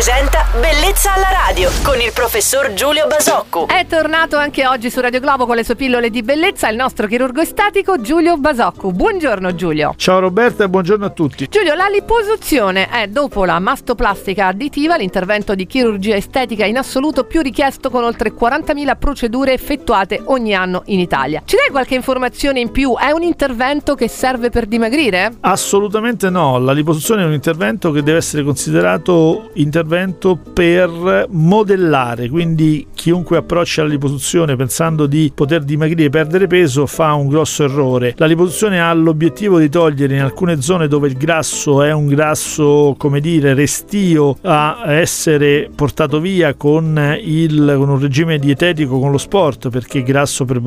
presenta Bellezza alla radio con il professor Giulio Basocco. È tornato anche oggi su Radio Globo con le sue pillole di bellezza il nostro chirurgo estetico Giulio Basocco. Buongiorno Giulio. Ciao Roberta e buongiorno a tutti. Giulio, la liposuzione è dopo la mastoplastica additiva l'intervento di chirurgia estetica in assoluto più richiesto con oltre 40.000 procedure effettuate ogni anno in Italia. Ci dai qualche informazione in più? È un intervento che serve per dimagrire? Assolutamente no, la liposuzione è un intervento che deve essere considerato intervento per modellare, quindi chiunque approccia alla liposuzione pensando di poter dimagrire e perdere peso fa un grosso errore. La liposuzione ha l'obiettivo di togliere in alcune zone dove il grasso è un grasso, come dire, restio a essere portato via con, il, con un regime dietetico, con lo sport, perché il grasso per,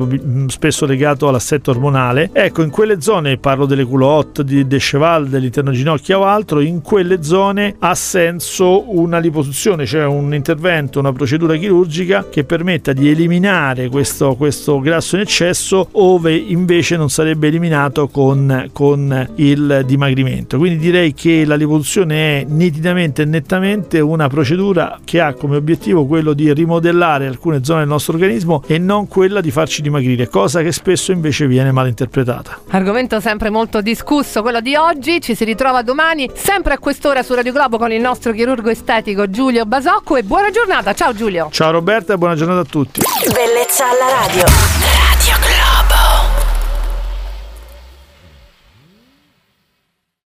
spesso legato all'assetto ormonale. Ecco, in quelle zone, parlo delle culotte, di, de cheval, dell'interno ginocchia o altro, in quelle zone ha senso una liposuzione, cioè un intervento, una procedura chirurgica che permetta di eliminare questo, questo grasso in eccesso ove invece non sarebbe eliminato con, con il dimagrimento. Quindi direi che la liposuzione è nitidamente e nettamente una procedura che ha come obiettivo quello di rimodellare alcune zone del nostro organismo e non quella di farci dimagrire, cosa che spesso invece viene mal interpretata. Argomento sempre molto discusso, quello di oggi. Ci si ritrova domani, sempre a quest'ora su Radio Globo con il nostro chirurgo estetico Giulio Basocco e buona giornata. Ciao Giulio. Ciao Roberta buona giornata a tutti. Bellezza alla radio.